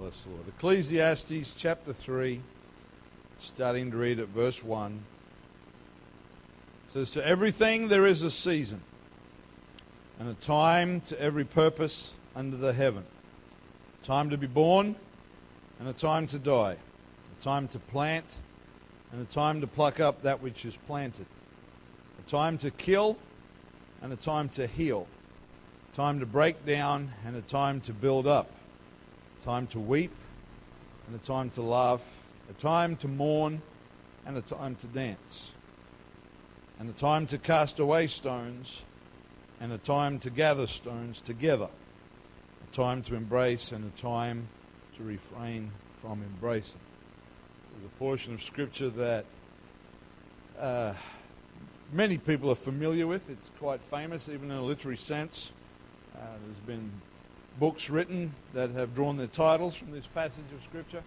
Bless the Lord. Ecclesiastes chapter 3, starting to read at verse 1. It says, To everything there is a season, and a time to every purpose under the heaven. A time to be born, and a time to die. A time to plant, and a time to pluck up that which is planted. A time to kill, and a time to heal. A time to break down, and a time to build up time to weep and a time to laugh, a time to mourn and a time to dance, and a time to cast away stones and a time to gather stones together, a time to embrace and a time to refrain from embracing. There's a portion of Scripture that uh, many people are familiar with. It's quite famous, even in a literary sense. Uh, there's been books written that have drawn their titles from this passage of Scripture.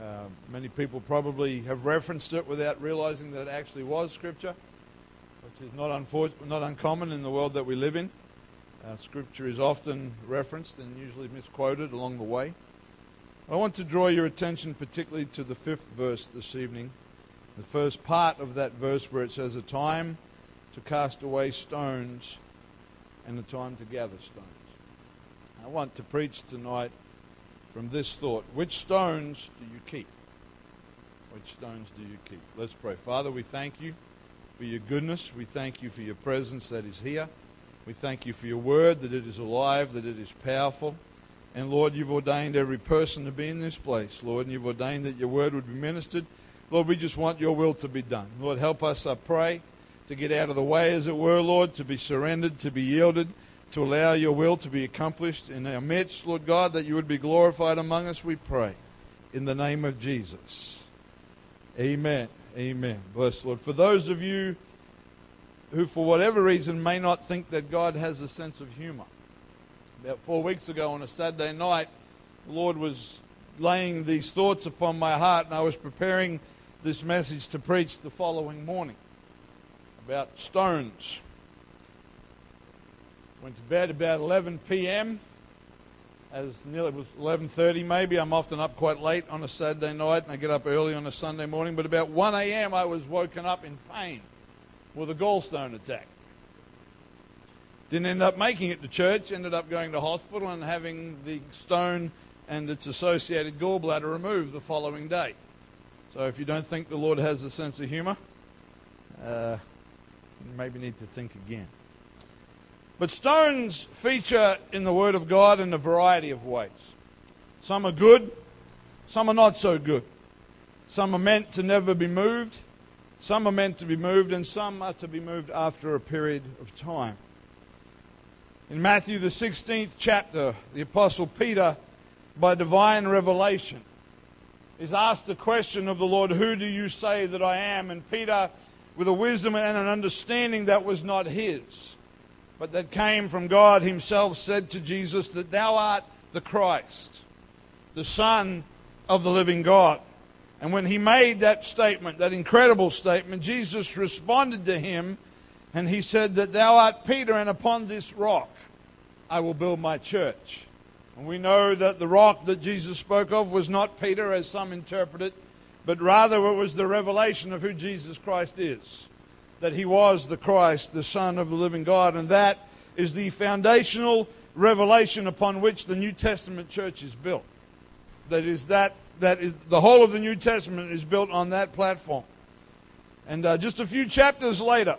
Uh, many people probably have referenced it without realizing that it actually was Scripture, which is not, unfor- not uncommon in the world that we live in. Uh, scripture is often referenced and usually misquoted along the way. I want to draw your attention particularly to the fifth verse this evening, the first part of that verse where it says, A time to cast away stones and a time to gather stones. I want to preach tonight from this thought Which stones do you keep? Which stones do you keep? Let's pray. Father, we thank you for your goodness. We thank you for your presence that is here. We thank you for your word, that it is alive, that it is powerful. And Lord, you've ordained every person to be in this place, Lord, and you've ordained that your word would be ministered. Lord, we just want your will to be done. Lord, help us, I pray, to get out of the way, as it were, Lord, to be surrendered, to be yielded to allow your will to be accomplished in our midst, Lord God, that you would be glorified among us, we pray. In the name of Jesus. Amen. Amen. Bless Lord. For those of you who, for whatever reason, may not think that God has a sense of humor, about four weeks ago on a Saturday night, the Lord was laying these thoughts upon my heart, and I was preparing this message to preach the following morning about stones. Went to bed about 11 p.m. As nearly was 11:30 maybe. I'm often up quite late on a Saturday night, and I get up early on a Sunday morning. But about 1 a.m. I was woken up in pain with a gallstone attack. Didn't end up making it to church. Ended up going to hospital and having the stone and its associated gallbladder removed the following day. So if you don't think the Lord has a sense of humor, uh, you maybe need to think again. But stones feature in the Word of God in a variety of ways. Some are good, some are not so good. Some are meant to never be moved, some are meant to be moved, and some are to be moved after a period of time. In Matthew, the 16th chapter, the Apostle Peter, by divine revelation, is asked the question of the Lord, Who do you say that I am? And Peter, with a wisdom and an understanding that was not his, but that came from God Himself, said to Jesus that thou art the Christ, the Son of the living God. And when he made that statement, that incredible statement, Jesus responded to him and he said that thou art Peter, and upon this rock I will build my church. And we know that the rock that Jesus spoke of was not Peter, as some interpret it, but rather it was the revelation of who Jesus Christ is that he was the Christ, the Son of the living God. And that is the foundational revelation upon which the New Testament church is built. That is that that is the whole of the New Testament is built on that platform. And uh, just a few chapters later,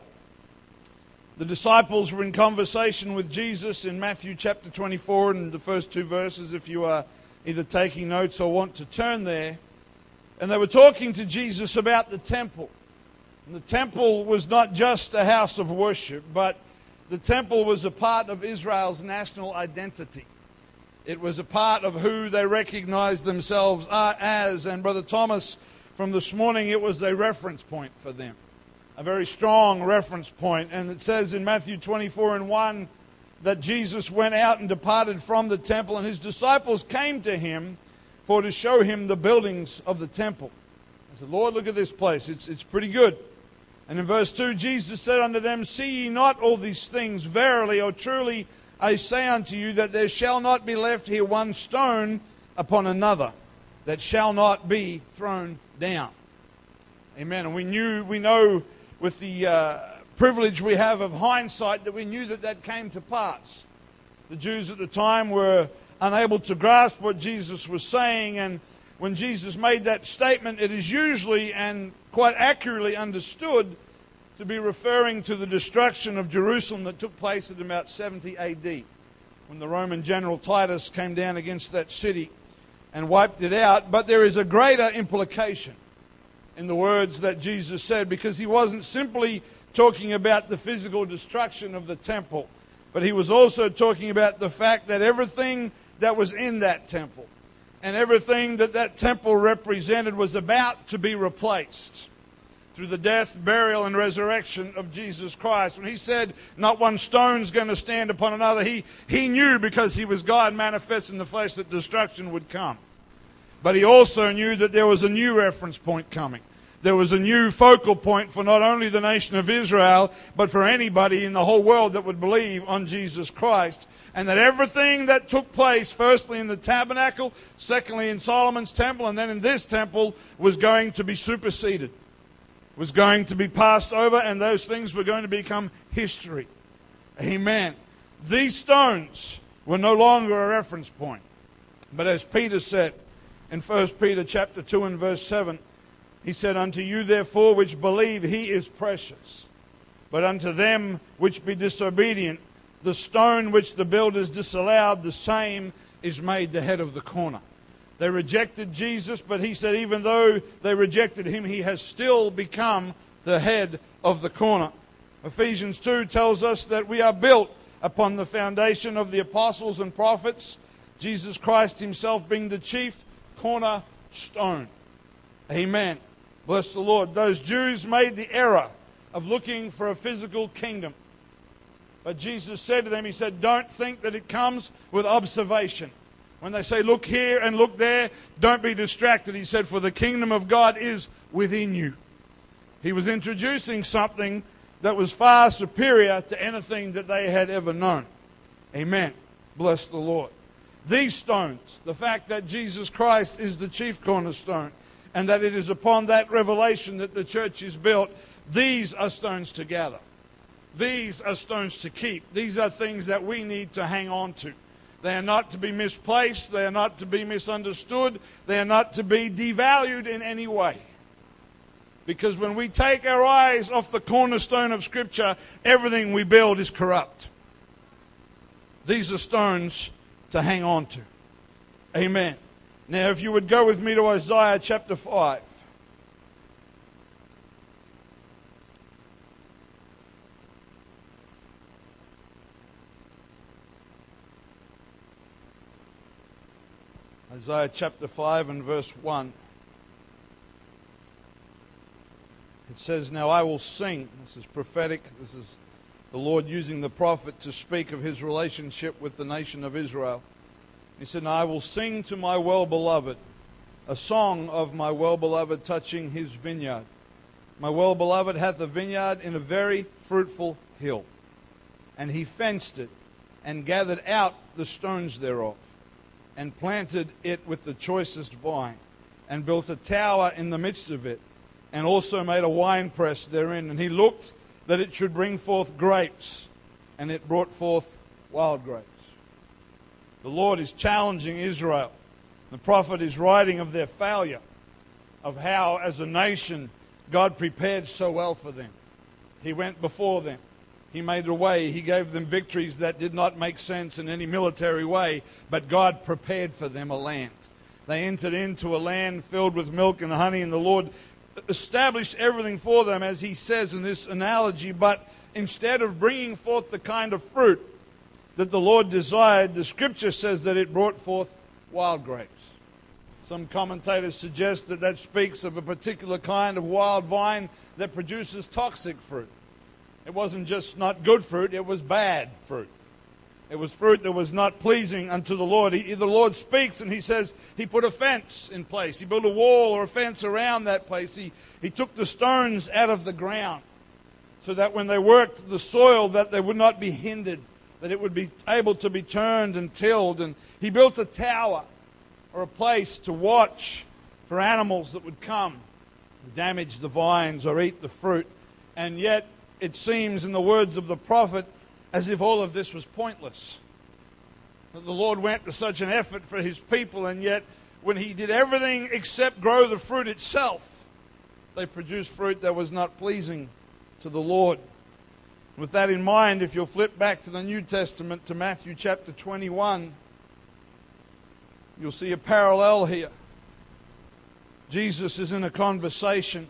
the disciples were in conversation with Jesus in Matthew chapter 24 and the first two verses, if you are either taking notes or want to turn there. And they were talking to Jesus about the temple. And the temple was not just a house of worship, but the temple was a part of Israel's national identity. It was a part of who they recognized themselves as. And Brother Thomas, from this morning, it was a reference point for them. A very strong reference point. And it says in Matthew 24 and 1 that Jesus went out and departed from the temple, and his disciples came to him for to show him the buildings of the temple. I said, Lord, look at this place. It's, it's pretty good. And in verse 2, Jesus said unto them, See ye not all these things? Verily or truly I say unto you that there shall not be left here one stone upon another that shall not be thrown down. Amen. And we knew, we know with the uh, privilege we have of hindsight that we knew that that came to pass. The Jews at the time were unable to grasp what Jesus was saying, and when Jesus made that statement, it is usually and quite accurately understood to be referring to the destruction of Jerusalem that took place at about 70 AD, when the Roman general Titus came down against that city and wiped it out. But there is a greater implication in the words that Jesus said because he wasn't simply talking about the physical destruction of the temple, but he was also talking about the fact that everything that was in that temple and everything that that temple represented was about to be replaced through the death, burial, and resurrection of Jesus Christ. When he said, Not one stone's going to stand upon another, he, he knew because he was God manifest in the flesh that destruction would come. But he also knew that there was a new reference point coming. There was a new focal point for not only the nation of Israel, but for anybody in the whole world that would believe on Jesus Christ and that everything that took place, firstly in the tabernacle, secondly in Solomon's temple, and then in this temple, was going to be superseded, was going to be passed over, and those things were going to become history. Amen. These stones were no longer a reference point. But as Peter said in 1 Peter chapter 2 and verse 7, he said, Unto you therefore which believe he is precious. But unto them which be disobedient, the stone which the builders disallowed, the same is made the head of the corner. They rejected Jesus, but he said, even though they rejected him, he has still become the head of the corner. Ephesians 2 tells us that we are built upon the foundation of the apostles and prophets, Jesus Christ himself being the chief cornerstone. Amen. Bless the Lord. Those Jews made the error of looking for a physical kingdom. But Jesus said to them, He said, Don't think that it comes with observation. When they say, Look here and look there, don't be distracted. He said, For the kingdom of God is within you. He was introducing something that was far superior to anything that they had ever known. Amen. Bless the Lord. These stones, the fact that Jesus Christ is the chief cornerstone, and that it is upon that revelation that the church is built, these are stones to gather. These are stones to keep. These are things that we need to hang on to. They are not to be misplaced. They are not to be misunderstood. They are not to be devalued in any way. Because when we take our eyes off the cornerstone of Scripture, everything we build is corrupt. These are stones to hang on to. Amen. Now, if you would go with me to Isaiah chapter 5. Isaiah chapter 5 and verse 1. It says, Now I will sing. This is prophetic. This is the Lord using the prophet to speak of his relationship with the nation of Israel. He said, Now I will sing to my well beloved a song of my well beloved touching his vineyard. My well beloved hath a vineyard in a very fruitful hill, and he fenced it and gathered out the stones thereof and planted it with the choicest vine, and built a tower in the midst of it, and also made a winepress therein. And he looked that it should bring forth grapes, and it brought forth wild grapes. The Lord is challenging Israel. The prophet is writing of their failure, of how, as a nation, God prepared so well for them. He went before them. He made a way. He gave them victories that did not make sense in any military way, but God prepared for them a land. They entered into a land filled with milk and honey, and the Lord established everything for them, as He says in this analogy. But instead of bringing forth the kind of fruit that the Lord desired, the scripture says that it brought forth wild grapes. Some commentators suggest that that speaks of a particular kind of wild vine that produces toxic fruit. It wasn't just not good fruit, it was bad fruit. It was fruit that was not pleasing unto the Lord. He, the Lord speaks and he says he put a fence in place. He built a wall or a fence around that place. He, he took the stones out of the ground so that when they worked the soil that they would not be hindered, that it would be able to be turned and tilled. And he built a tower or a place to watch for animals that would come and damage the vines or eat the fruit. And yet, it seems, in the words of the prophet, as if all of this was pointless. That the Lord went to such an effort for his people, and yet, when he did everything except grow the fruit itself, they produced fruit that was not pleasing to the Lord. With that in mind, if you'll flip back to the New Testament to Matthew chapter 21, you'll see a parallel here. Jesus is in a conversation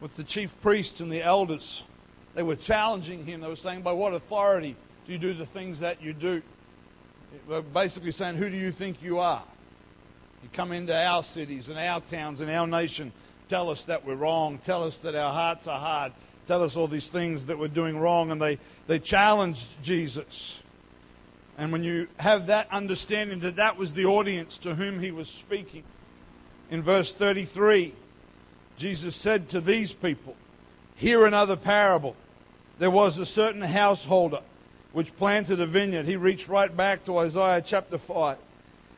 with the chief priests and the elders. They were challenging him. They were saying, By what authority do you do the things that you do? They were basically saying, Who do you think you are? You come into our cities and our towns and our nation, tell us that we're wrong, tell us that our hearts are hard, tell us all these things that we're doing wrong. And they, they challenged Jesus. And when you have that understanding that that was the audience to whom he was speaking, in verse 33, Jesus said to these people, Hear another parable. There was a certain householder which planted a vineyard. He reached right back to Isaiah chapter 5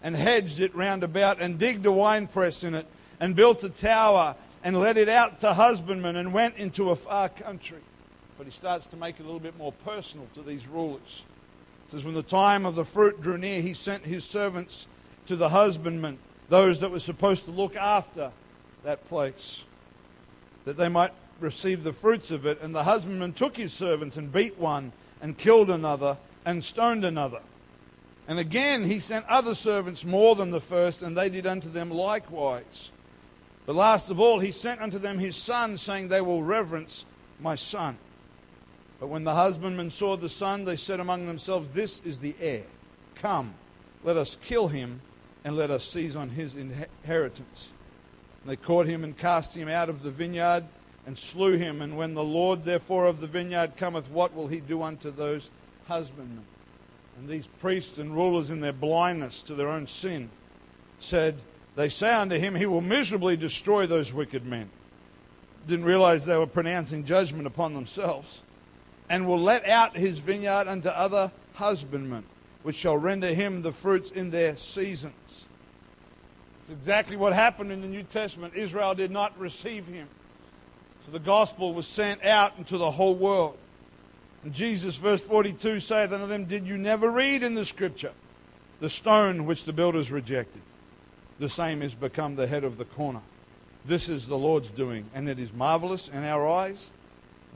and hedged it round about and digged a winepress in it and built a tower and let it out to husbandmen and went into a far country. But he starts to make it a little bit more personal to these rulers. It says, When the time of the fruit drew near, he sent his servants to the husbandmen, those that were supposed to look after that place, that they might receive the fruits of it. And the husbandman took his servants and beat one and killed another and stoned another. And again he sent other servants more than the first, and they did unto them likewise. But last of all, he sent unto them his son, saying, They will reverence my son. But when the husbandmen saw the son, they said among themselves, This is the heir. Come, let us kill him, and let us seize on his inheritance. And they caught him and cast him out of the vineyard and slew him. And when the Lord, therefore, of the vineyard cometh, what will he do unto those husbandmen? And these priests and rulers, in their blindness to their own sin, said, they say unto him, He will miserably destroy those wicked men. Didn't realize they were pronouncing judgment upon themselves. And will let out his vineyard unto other husbandmen, which shall render him the fruits in their seasons. It's exactly what happened in the New Testament. Israel did not receive him. The gospel was sent out into the whole world. And Jesus, verse 42, saith unto them, Did you never read in the scripture the stone which the builders rejected? the same is become the head of the corner. This is the Lord's doing, and it is marvelous in our eyes.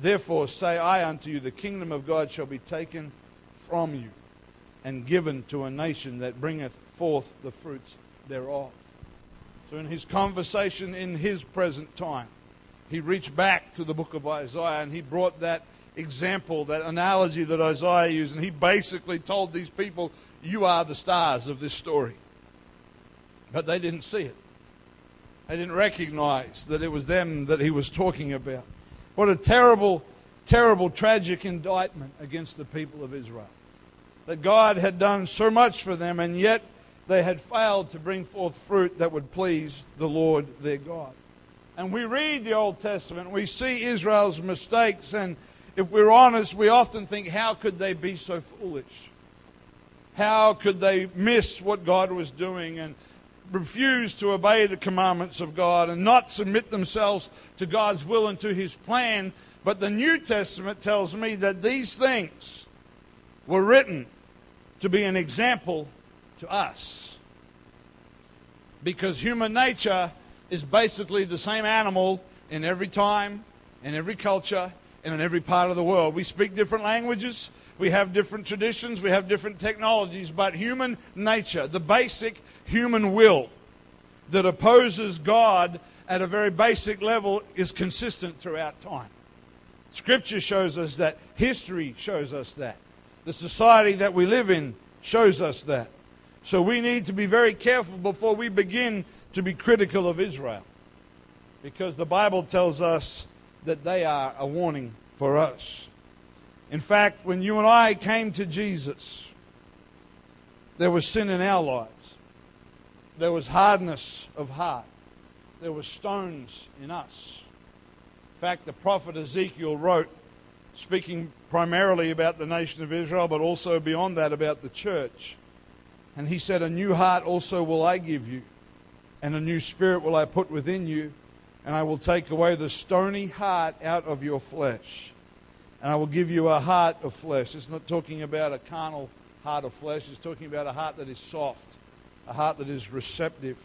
Therefore say I unto you, the kingdom of God shall be taken from you and given to a nation that bringeth forth the fruits thereof. So, in his conversation in his present time, he reached back to the book of Isaiah and he brought that example, that analogy that Isaiah used, and he basically told these people, You are the stars of this story. But they didn't see it. They didn't recognize that it was them that he was talking about. What a terrible, terrible, tragic indictment against the people of Israel. That God had done so much for them, and yet they had failed to bring forth fruit that would please the Lord their God. And we read the Old Testament, we see Israel's mistakes, and if we're honest, we often think, how could they be so foolish? How could they miss what God was doing? And refuse to obey the commandments of God and not submit themselves to God's will and to His plan. But the New Testament tells me that these things were written to be an example to us. Because human nature is basically the same animal in every time, in every culture, and in every part of the world. We speak different languages, we have different traditions, we have different technologies, but human nature, the basic human will that opposes God at a very basic level, is consistent throughout time. Scripture shows us that, history shows us that, the society that we live in shows us that. So we need to be very careful before we begin to be critical of Israel. Because the Bible tells us that they are a warning for us. In fact, when you and I came to Jesus, there was sin in our lives. There was hardness of heart. There were stones in us. In fact, the prophet Ezekiel wrote, speaking primarily about the nation of Israel, but also beyond that about the church. And he said, A new heart also will I give you, and a new spirit will I put within you, and I will take away the stony heart out of your flesh. And I will give you a heart of flesh. It's not talking about a carnal heart of flesh, it's talking about a heart that is soft, a heart that is receptive.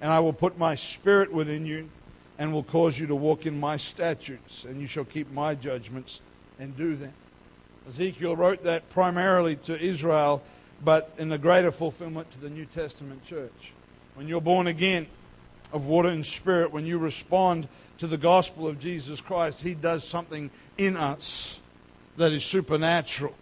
And I will put my spirit within you, and will cause you to walk in my statutes, and you shall keep my judgments and do them. Ezekiel wrote that primarily to Israel but in the greater fulfillment to the New Testament church. When you're born again of water and spirit, when you respond to the gospel of Jesus Christ, He does something in us that is supernatural.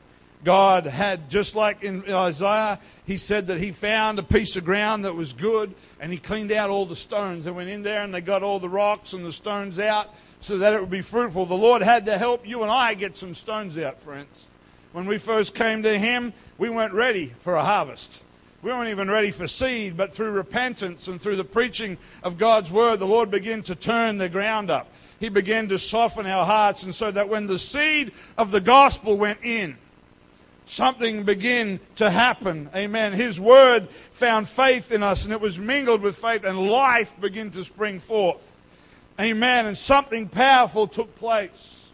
God had, just like in Isaiah, He said that He found a piece of ground that was good and He cleaned out all the stones. They went in there and they got all the rocks and the stones out so that it would be fruitful. The Lord had to help you and I get some stones out, friends. When we first came to Him, we weren't ready for a harvest. We weren't even ready for seed, but through repentance and through the preaching of God's Word, the Lord began to turn the ground up. He began to soften our hearts, and so that when the seed of the gospel went in, something began to happen. Amen. His Word found faith in us, and it was mingled with faith, and life began to spring forth. Amen. And something powerful took place.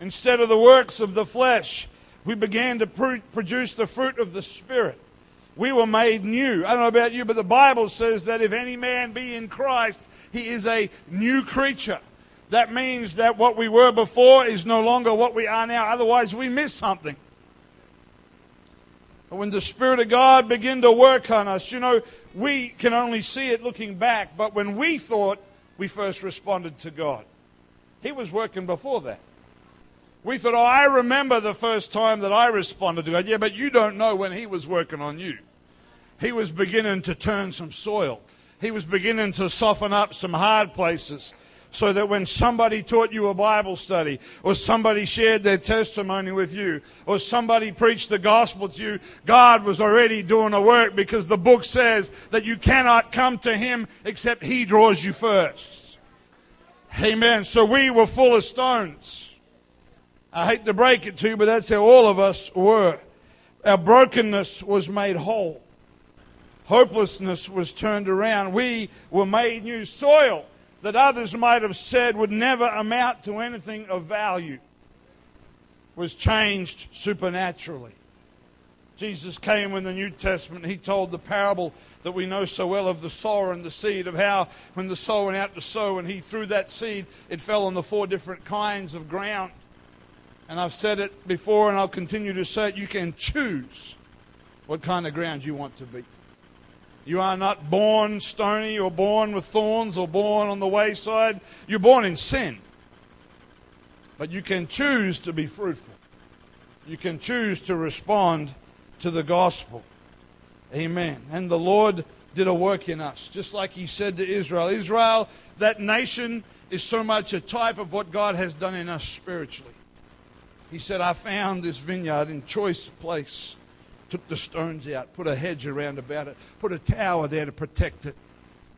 Instead of the works of the flesh, we began to pr- produce the fruit of the Spirit. We were made new. I don't know about you, but the Bible says that if any man be in Christ, he is a new creature. That means that what we were before is no longer what we are now. Otherwise, we miss something. But when the Spirit of God began to work on us, you know, we can only see it looking back. But when we thought we first responded to God, He was working before that. We thought, oh, I remember the first time that I responded to God. Yeah, but you don't know when He was working on you. He was beginning to turn some soil. He was beginning to soften up some hard places so that when somebody taught you a Bible study, or somebody shared their testimony with you, or somebody preached the gospel to you, God was already doing a work because the book says that you cannot come to Him except He draws you first. Amen. So we were full of stones. I hate to break it to you, but that's how all of us were. Our brokenness was made whole. Hopelessness was turned around. We were made new soil that others might have said would never amount to anything of value. Was changed supernaturally. Jesus came in the New Testament. He told the parable that we know so well of the sower and the seed, of how when the sower went out to sow and he threw that seed, it fell on the four different kinds of ground. And I've said it before and I'll continue to say it. You can choose what kind of ground you want to be. You are not born stony or born with thorns or born on the wayside. You're born in sin. But you can choose to be fruitful. You can choose to respond to the gospel. Amen. And the Lord did a work in us, just like He said to Israel. Israel, that nation, is so much a type of what God has done in us spiritually. He said, I found this vineyard in choice place. Took the stones out, put a hedge around about it, put a tower there to protect it.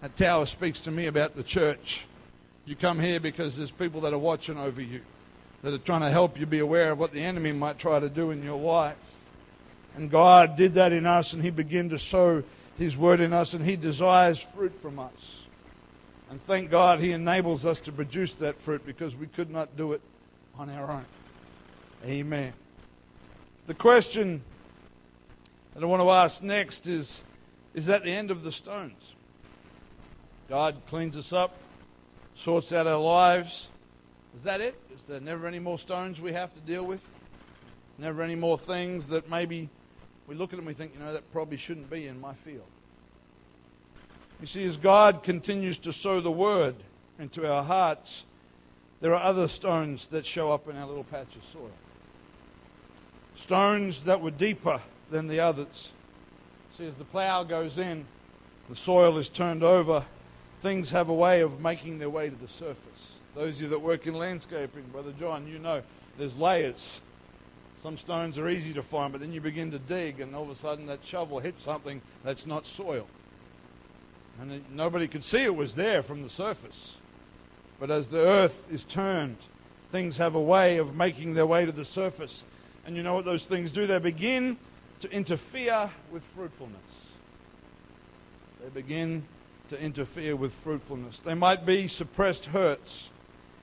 That tower speaks to me about the church. You come here because there's people that are watching over you, that are trying to help you be aware of what the enemy might try to do in your life. And God did that in us, and He began to sow His word in us, and He desires fruit from us. And thank God He enables us to produce that fruit because we could not do it on our own. Amen. The question that I want to ask next is Is that the end of the stones? God cleans us up, sorts out our lives. Is that it? Is there never any more stones we have to deal with? Never any more things that maybe we look at them and we think, you know, that probably shouldn't be in my field. You see, as God continues to sow the word into our hearts, there are other stones that show up in our little patch of soil stones that were deeper than the others. See, as the plow goes in, the soil is turned over, things have a way of making their way to the surface. Those of you that work in landscaping, Brother John, you know there's layers. Some stones are easy to find, but then you begin to dig, and all of a sudden that shovel hits something that's not soil. And it, nobody could see it was there from the surface. But as the earth is turned, things have a way of making their way to the surface. And you know what those things do? They begin to interfere with fruitfulness. They begin to interfere with fruitfulness. There might be suppressed hurts.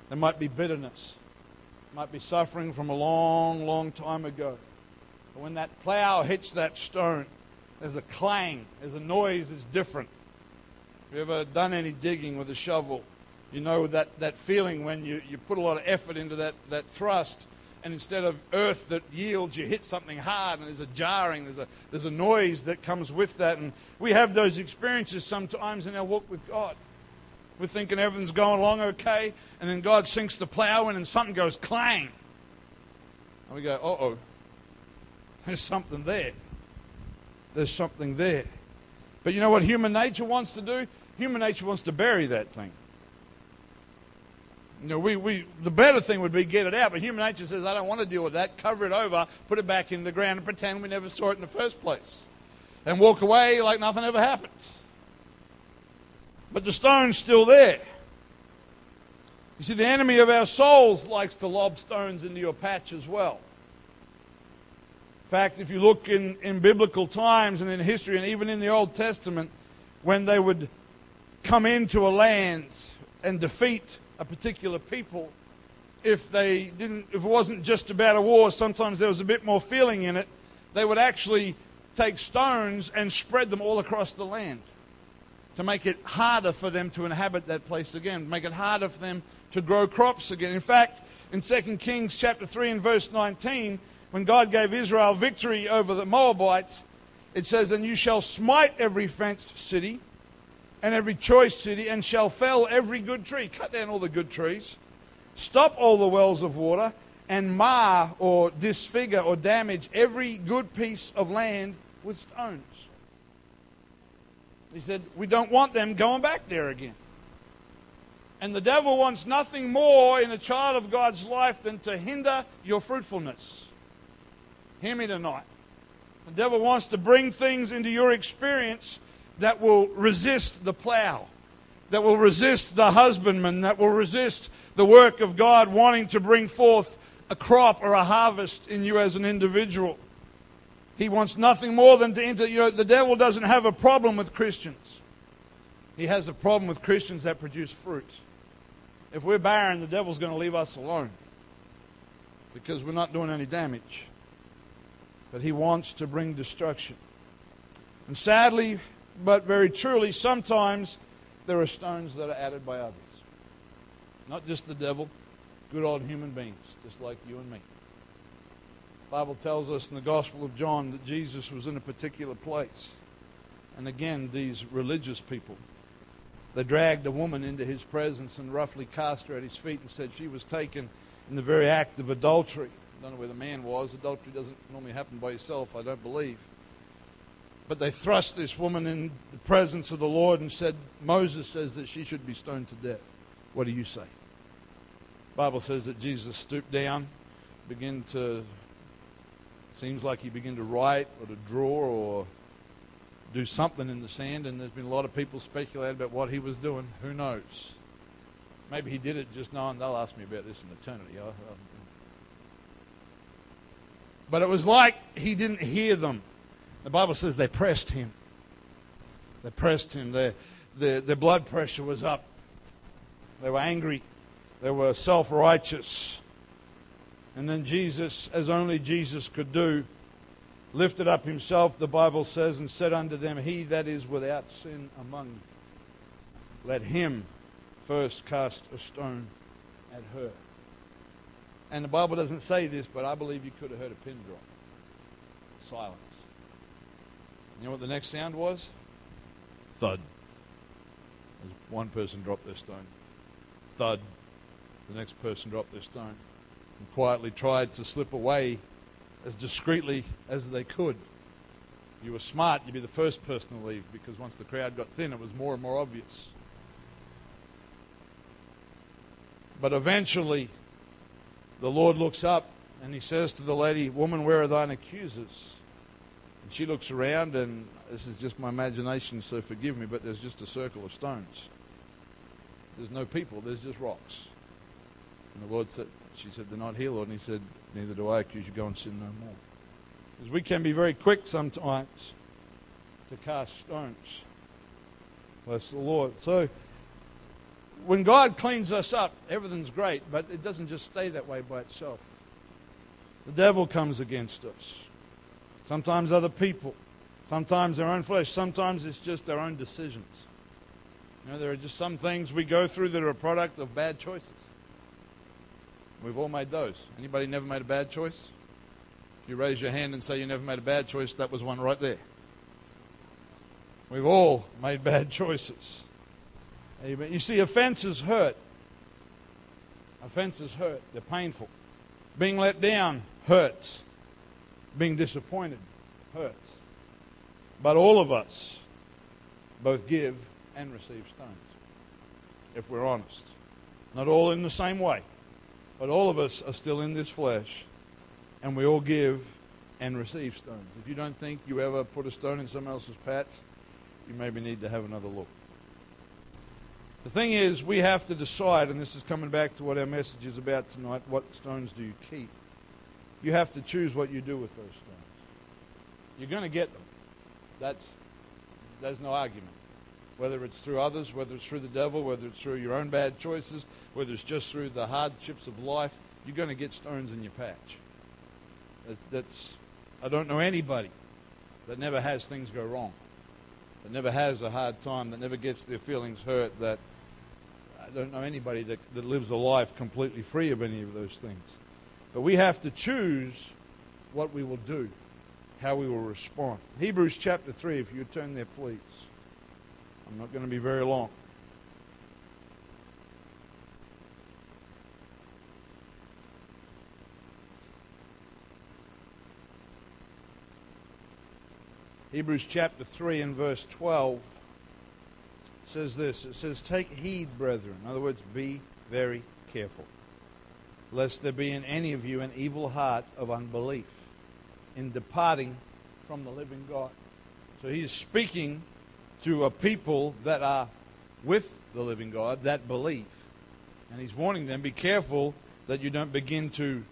There might be bitterness. Might be suffering from a long, long time ago. But when that plow hits that stone, there's a clang, there's a noise that's different. Have you ever done any digging with a shovel? You know that, that feeling when you, you put a lot of effort into that, that thrust, and instead of earth that yields, you hit something hard, and there's a jarring, there's a, there's a noise that comes with that. And we have those experiences sometimes in our walk with God. We're thinking everything's going along okay, and then God sinks the plow in, and something goes clang. And we go, uh oh, there's something there. There's something there. But you know what human nature wants to do? Human nature wants to bury that thing. You know, we, we, the better thing would be get it out, but human nature says, I don't want to deal with that. Cover it over, put it back in the ground, and pretend we never saw it in the first place. And walk away like nothing ever happened. But the stone's still there. You see, the enemy of our souls likes to lob stones into your patch as well. In fact, if you look in, in biblical times and in history and even in the Old Testament, when they would come into a land and defeat a particular people, if they didn't, if it wasn't just about a war, sometimes there was a bit more feeling in it. They would actually take stones and spread them all across the land to make it harder for them to inhabit that place again, make it harder for them to grow crops again. In fact, in 2 Kings chapter 3 and verse 19, when God gave Israel victory over the Moabites, it says, And you shall smite every fenced city and every choice city, and shall fell every good tree. Cut down all the good trees. Stop all the wells of water, and mar or disfigure or damage every good piece of land with stones. He said, We don't want them going back there again. And the devil wants nothing more in a child of God's life than to hinder your fruitfulness. Hear me tonight. The devil wants to bring things into your experience that will resist the plow, that will resist the husbandman, that will resist the work of God wanting to bring forth a crop or a harvest in you as an individual. He wants nothing more than to enter. You know, the devil doesn't have a problem with Christians. He has a problem with Christians that produce fruit. If we're barren, the devil's going to leave us alone because we're not doing any damage. But he wants to bring destruction. And sadly, but very truly, sometimes there are stones that are added by others. Not just the devil, good old human beings, just like you and me. The Bible tells us in the Gospel of John that Jesus was in a particular place. And again, these religious people, they dragged a woman into his presence and roughly cast her at his feet and said she was taken in the very act of adultery. I don't know where the man was. Adultery doesn't normally happen by itself, I don't believe. But they thrust this woman in the presence of the Lord and said, Moses says that she should be stoned to death. What do you say? Bible says that Jesus stooped down, began to, seems like he began to write or to draw or do something in the sand, and there's been a lot of people speculate about what he was doing. Who knows? Maybe he did it just knowing they'll ask me about this in eternity. But it was like he didn't hear them. The Bible says they pressed him. They pressed him. Their, their, their blood pressure was up. They were angry. They were self righteous. And then Jesus, as only Jesus could do, lifted up himself, the Bible says, and said unto them, He that is without sin among you, let him first cast a stone at her. And the Bible doesn't say this, but I believe you could have heard a pin drop. Silence. You know what the next sound was? Thud. As one person dropped their stone. Thud. The next person dropped their stone. And quietly tried to slip away as discreetly as they could. You were smart, you'd be the first person to leave because once the crowd got thin, it was more and more obvious. But eventually, the Lord looks up and he says to the lady, Woman, where are thine accusers? And she looks around, and this is just my imagination, so forgive me, but there's just a circle of stones. There's no people, there's just rocks. And the Lord said, She said, They're not here, Lord. And he said, Neither do I accuse you. Go and sin no more. Because we can be very quick sometimes to cast stones. Bless the Lord. So, when God cleans us up, everything's great, but it doesn't just stay that way by itself. The devil comes against us. Sometimes other people. Sometimes their own flesh. Sometimes it's just their own decisions. You know, there are just some things we go through that are a product of bad choices. We've all made those. Anybody never made a bad choice? If you raise your hand and say you never made a bad choice, that was one right there. We've all made bad choices. Amen. You see, offenses hurt. Offenses hurt. They're painful. Being let down hurts. Being disappointed hurts. But all of us both give and receive stones, if we're honest. Not all in the same way, but all of us are still in this flesh, and we all give and receive stones. If you don't think you ever put a stone in someone else's path, you maybe need to have another look. The thing is, we have to decide, and this is coming back to what our message is about tonight what stones do you keep? You have to choose what you do with those stones. You're going to get them. That's, there's no argument. Whether it's through others, whether it's through the devil, whether it's through your own bad choices, whether it's just through the hardships of life, you're going to get stones in your patch. That's, I don't know anybody that never has things go wrong that never has a hard time, that never gets their feelings hurt, that I don't know anybody that, that lives a life completely free of any of those things. But we have to choose what we will do, how we will respond. Hebrews chapter 3, if you turn there, please. I'm not going to be very long. Hebrews chapter 3 and verse 12 says this it says, Take heed, brethren. In other words, be very careful, lest there be in any of you an evil heart of unbelief in departing from the living God. So he's speaking to a people that are with the living God, that believe. And he's warning them be careful that you don't begin to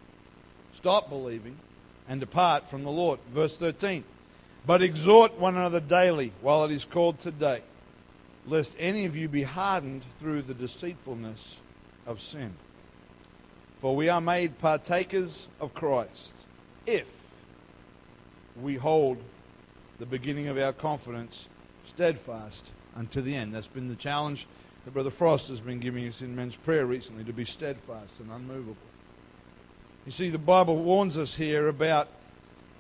stop believing and depart from the Lord. Verse 13. But exhort one another daily while it is called today, lest any of you be hardened through the deceitfulness of sin. For we are made partakers of Christ if we hold the beginning of our confidence steadfast unto the end. That's been the challenge that Brother Frost has been giving us in men's prayer recently to be steadfast and unmovable. You see, the Bible warns us here about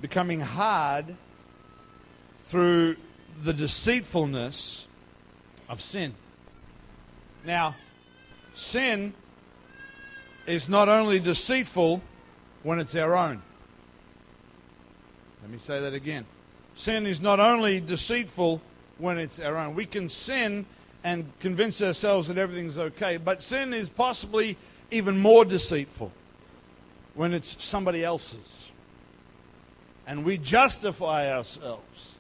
becoming hard through the deceitfulness of sin. Now, sin is not only deceitful when it's our own. Let me say that again. Sin is not only deceitful when it's our own. We can sin and convince ourselves that everything's okay, but sin is possibly even more deceitful when it's somebody else's. And we justify ourselves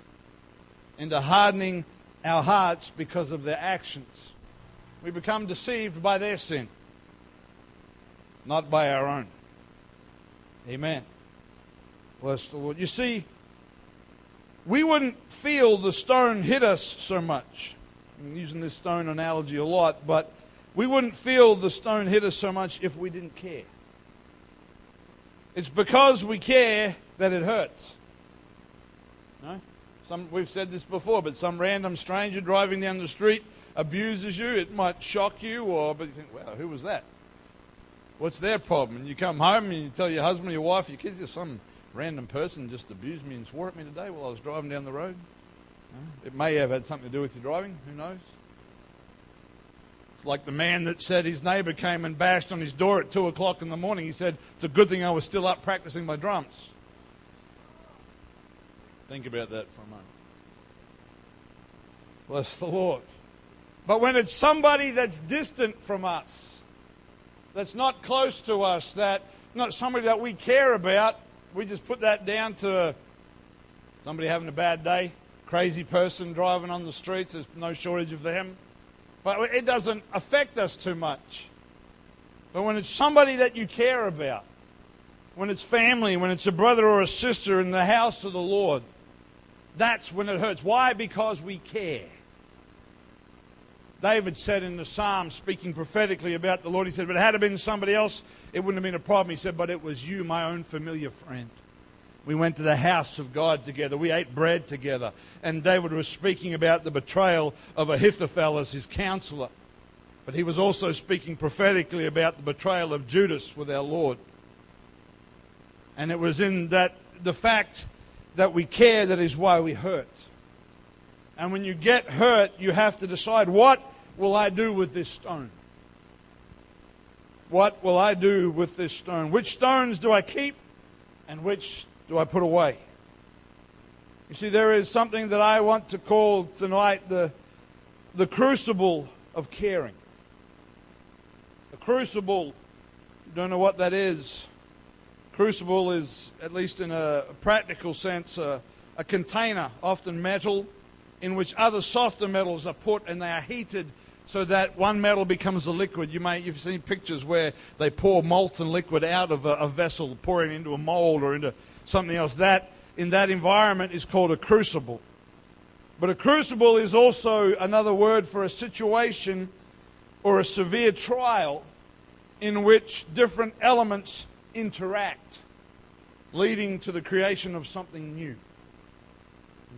into hardening our hearts because of their actions. We become deceived by their sin, not by our own. Amen. Bless the Lord. You see, we wouldn't feel the stone hit us so much. I'm using this stone analogy a lot, but we wouldn't feel the stone hit us so much if we didn't care. It's because we care that it hurts. No? Some, we've said this before, but some random stranger driving down the street abuses you. It might shock you, or but you think, well, who was that? What's their problem?" And you come home and you tell your husband, your wife, your kids, some random person just abused me and swore at me today while I was driving down the road. It may have had something to do with your driving. Who knows? It's like the man that said his neighbour came and bashed on his door at two o'clock in the morning. He said, "It's a good thing I was still up practicing my drums." Think about that for a moment. Bless the Lord. But when it's somebody that's distant from us, that's not close to us, that not somebody that we care about, we just put that down to somebody having a bad day, crazy person driving on the streets. There's no shortage of them. But it doesn't affect us too much. But when it's somebody that you care about, when it's family, when it's a brother or a sister in the house of the Lord. That's when it hurts. Why? Because we care. David said in the Psalm, speaking prophetically about the Lord, he said, it had it been somebody else, it wouldn't have been a problem. He said, But it was you, my own familiar friend. We went to the house of God together. We ate bread together. And David was speaking about the betrayal of Ahithophel as his counselor. But he was also speaking prophetically about the betrayal of Judas with our Lord. And it was in that the fact that we care that is why we hurt. And when you get hurt, you have to decide what will I do with this stone? What will I do with this stone? Which stones do I keep and which do I put away? You see, there is something that I want to call tonight the, the crucible of caring. The crucible, you don't know what that is. Crucible is, at least in a practical sense, a, a container, often metal, in which other softer metals are put and they are heated so that one metal becomes a liquid. You may you've seen pictures where they pour molten liquid out of a, a vessel, pouring into a mold or into something else. That in that environment is called a crucible. But a crucible is also another word for a situation or a severe trial in which different elements interact, leading to the creation of something new.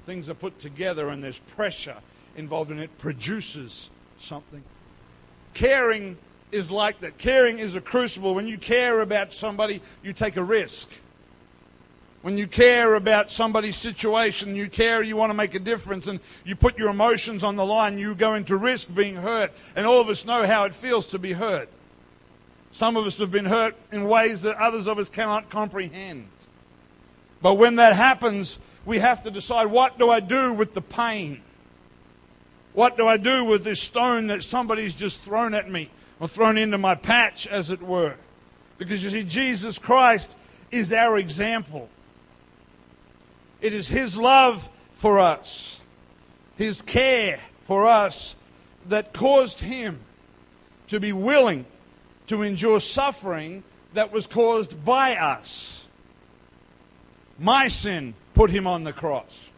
Things are put together and there's pressure involved in it, produces something. Caring is like that. Caring is a crucible. When you care about somebody, you take a risk. When you care about somebody's situation, you care, you want to make a difference, and you put your emotions on the line, you go into risk being hurt. And all of us know how it feels to be hurt. Some of us have been hurt in ways that others of us cannot comprehend. But when that happens, we have to decide what do I do with the pain? What do I do with this stone that somebody's just thrown at me or thrown into my patch, as it were? Because you see, Jesus Christ is our example. It is His love for us, His care for us, that caused Him to be willing to endure suffering that was caused by us. My sin put him on the cross.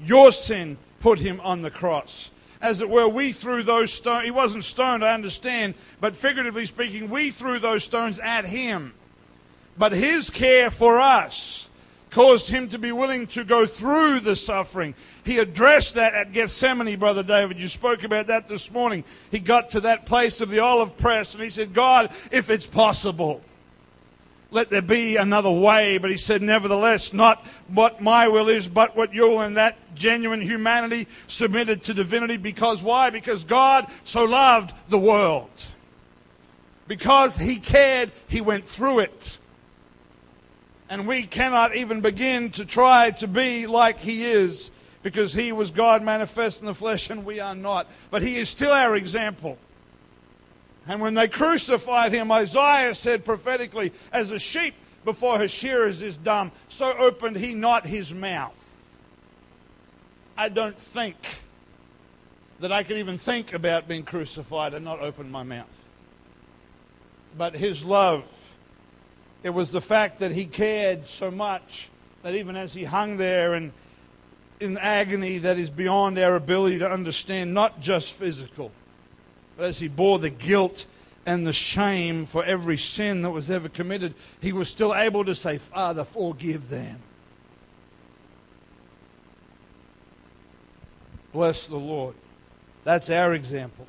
Your sin put him on the cross. As it were, we threw those stones. He wasn't stoned, I understand, but figuratively speaking, we threw those stones at him. But his care for us caused him to be willing to go through the suffering. He addressed that at Gethsemane, Brother David. You spoke about that this morning. He got to that place of the olive press and he said, God, if it's possible, let there be another way. But he said, nevertheless, not what my will is, but what your will. And that genuine humanity submitted to divinity. Because why? Because God so loved the world. Because he cared, he went through it. And we cannot even begin to try to be like he is because he was God manifest in the flesh and we are not. But he is still our example. And when they crucified him, Isaiah said prophetically, As a sheep before her shearers is dumb, so opened he not his mouth. I don't think that I could even think about being crucified and not open my mouth. But his love it was the fact that he cared so much that even as he hung there and in agony that is beyond our ability to understand, not just physical, but as he bore the guilt and the shame for every sin that was ever committed, he was still able to say, Father, forgive them. Bless the Lord. That's our example.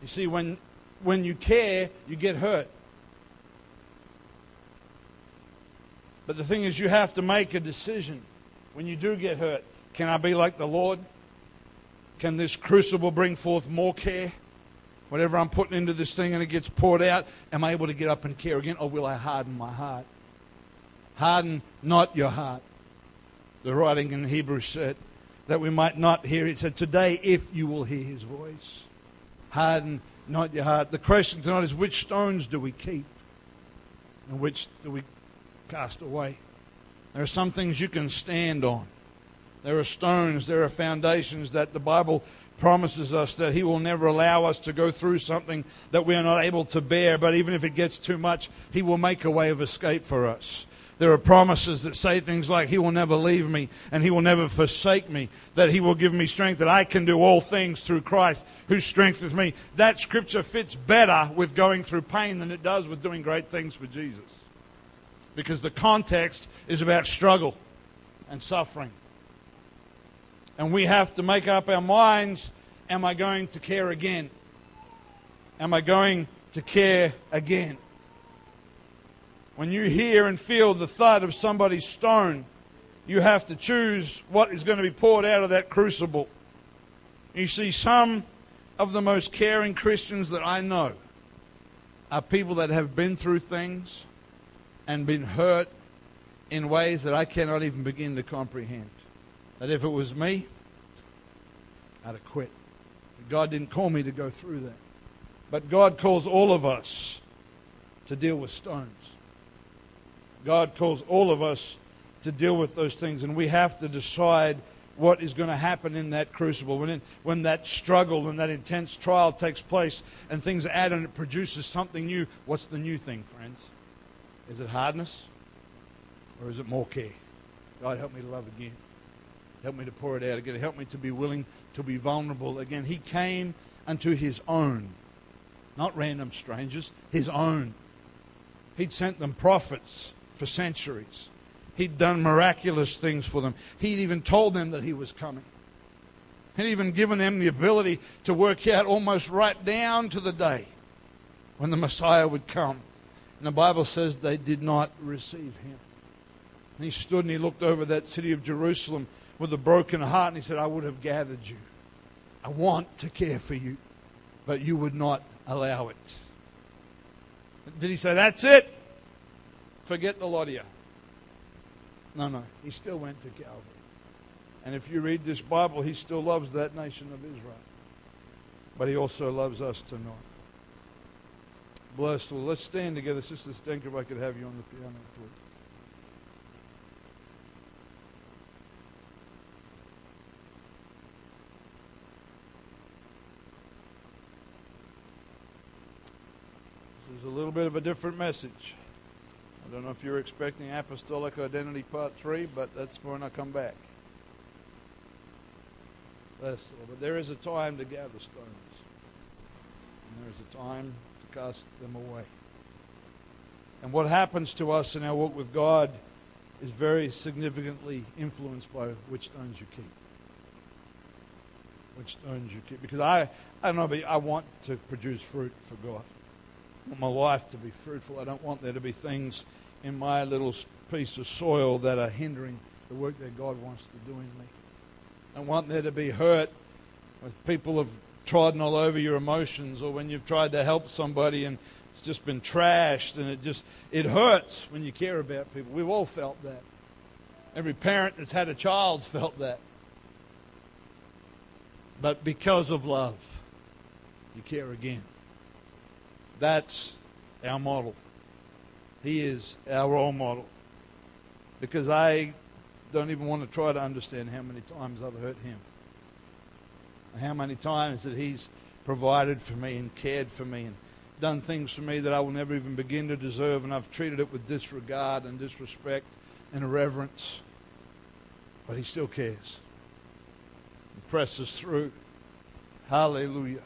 You see, when, when you care, you get hurt. But the thing is, you have to make a decision when you do get hurt. Can I be like the Lord? Can this crucible bring forth more care? Whatever I'm putting into this thing and it gets poured out, am I able to get up and care again? Or will I harden my heart? Harden not your heart. The writing in Hebrews said that we might not hear it. said, Today, if you will hear his voice, harden not your heart. The question tonight is which stones do we keep? And which do we cast away. There are some things you can stand on. There are stones, there are foundations that the Bible promises us that He will never allow us to go through something that we are not able to bear, but even if it gets too much, He will make a way of escape for us. There are promises that say things like, He will never leave me and He will never forsake me, that He will give me strength, that I can do all things through Christ who strengthens me. That scripture fits better with going through pain than it does with doing great things for Jesus. Because the context is about struggle and suffering. And we have to make up our minds am I going to care again? Am I going to care again? When you hear and feel the thud of somebody's stone, you have to choose what is going to be poured out of that crucible. You see, some of the most caring Christians that I know are people that have been through things and been hurt in ways that I cannot even begin to comprehend. That if it was me, I'd have quit. But God didn't call me to go through that. But God calls all of us to deal with stones. God calls all of us to deal with those things, and we have to decide what is going to happen in that crucible. When, it, when that struggle and that intense trial takes place and things add and it produces something new, what's the new thing, friends? Is it hardness or is it more care? God, help me to love again. Help me to pour it out again. Help me to be willing to be vulnerable again. He came unto his own, not random strangers, his own. He'd sent them prophets for centuries. He'd done miraculous things for them. He'd even told them that he was coming. He'd even given them the ability to work out almost right down to the day when the Messiah would come. And the Bible says they did not receive him. And he stood and he looked over that city of Jerusalem with a broken heart and he said, I would have gathered you. I want to care for you, but you would not allow it. Did he say, That's it? Forget the lot of you. No, no. He still went to Calvary. And if you read this Bible, he still loves that nation of Israel. But he also loves us tonight. Bless the Lord. Let's stand together. Sister Stenker, if I could have you on the piano, please. Is a little bit of a different message. I don't know if you're expecting Apostolic Identity Part 3, but that's when I come back. Bless. But there is a time to gather stones, and there is a time to cast them away. And what happens to us in our walk with God is very significantly influenced by which stones you keep. Which stones you keep. Because I, I don't know, but I want to produce fruit for God. My life to be fruitful. I don't want there to be things in my little piece of soil that are hindering the work that God wants to do in me. I don't want there to be hurt when people have trodden all over your emotions or when you've tried to help somebody and it's just been trashed and it just it hurts when you care about people. We've all felt that. Every parent that's had a child's felt that. But because of love, you care again. That's our model. He is our role model. Because I don't even want to try to understand how many times I've hurt him. How many times that he's provided for me and cared for me and done things for me that I will never even begin to deserve, and I've treated it with disregard and disrespect and irreverence. But he still cares. He presses through. Hallelujah.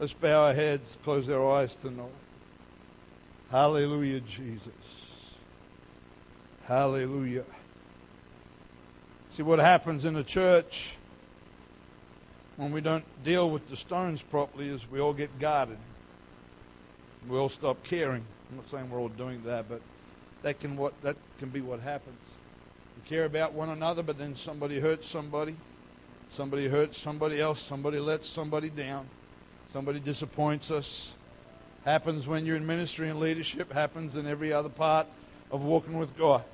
Let's bow our heads, close our eyes tonight. Hallelujah, Jesus. Hallelujah. See what happens in the church when we don't deal with the stones properly is we all get guarded. We all stop caring. I'm not saying we're all doing that, but that can what that can be what happens. We care about one another, but then somebody hurts somebody. Somebody hurts somebody else. Somebody lets somebody down. Somebody disappoints us. Happens when you're in ministry and leadership, happens in every other part of walking with God.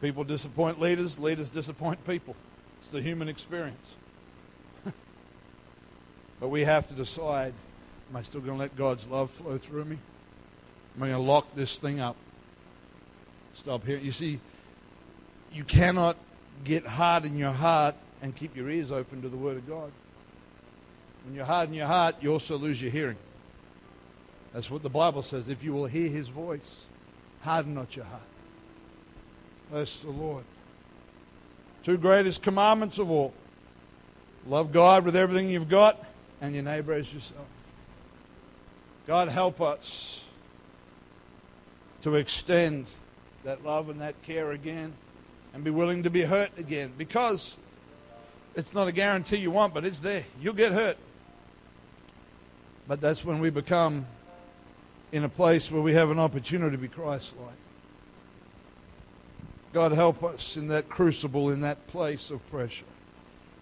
People disappoint leaders, leaders disappoint people. It's the human experience. but we have to decide am I still going to let God's love flow through me? Am I going to lock this thing up? Stop here. You see, you cannot get hard in your heart and keep your ears open to the Word of God. When you harden your heart, you also lose your hearing. That's what the Bible says. If you will hear his voice, harden not your heart. Bless the Lord. Two greatest commandments of all love God with everything you've got, and your neighbor as yourself. God, help us to extend that love and that care again and be willing to be hurt again because it's not a guarantee you want, but it's there. You'll get hurt. But that's when we become in a place where we have an opportunity to be Christ like. God, help us in that crucible, in that place of pressure.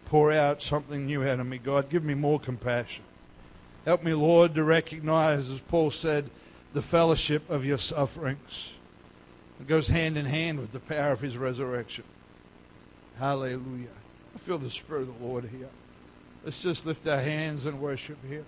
Pour out something new out of me, God. Give me more compassion. Help me, Lord, to recognize, as Paul said, the fellowship of your sufferings. It goes hand in hand with the power of his resurrection. Hallelujah. I feel the Spirit of the Lord here. Let's just lift our hands and worship here.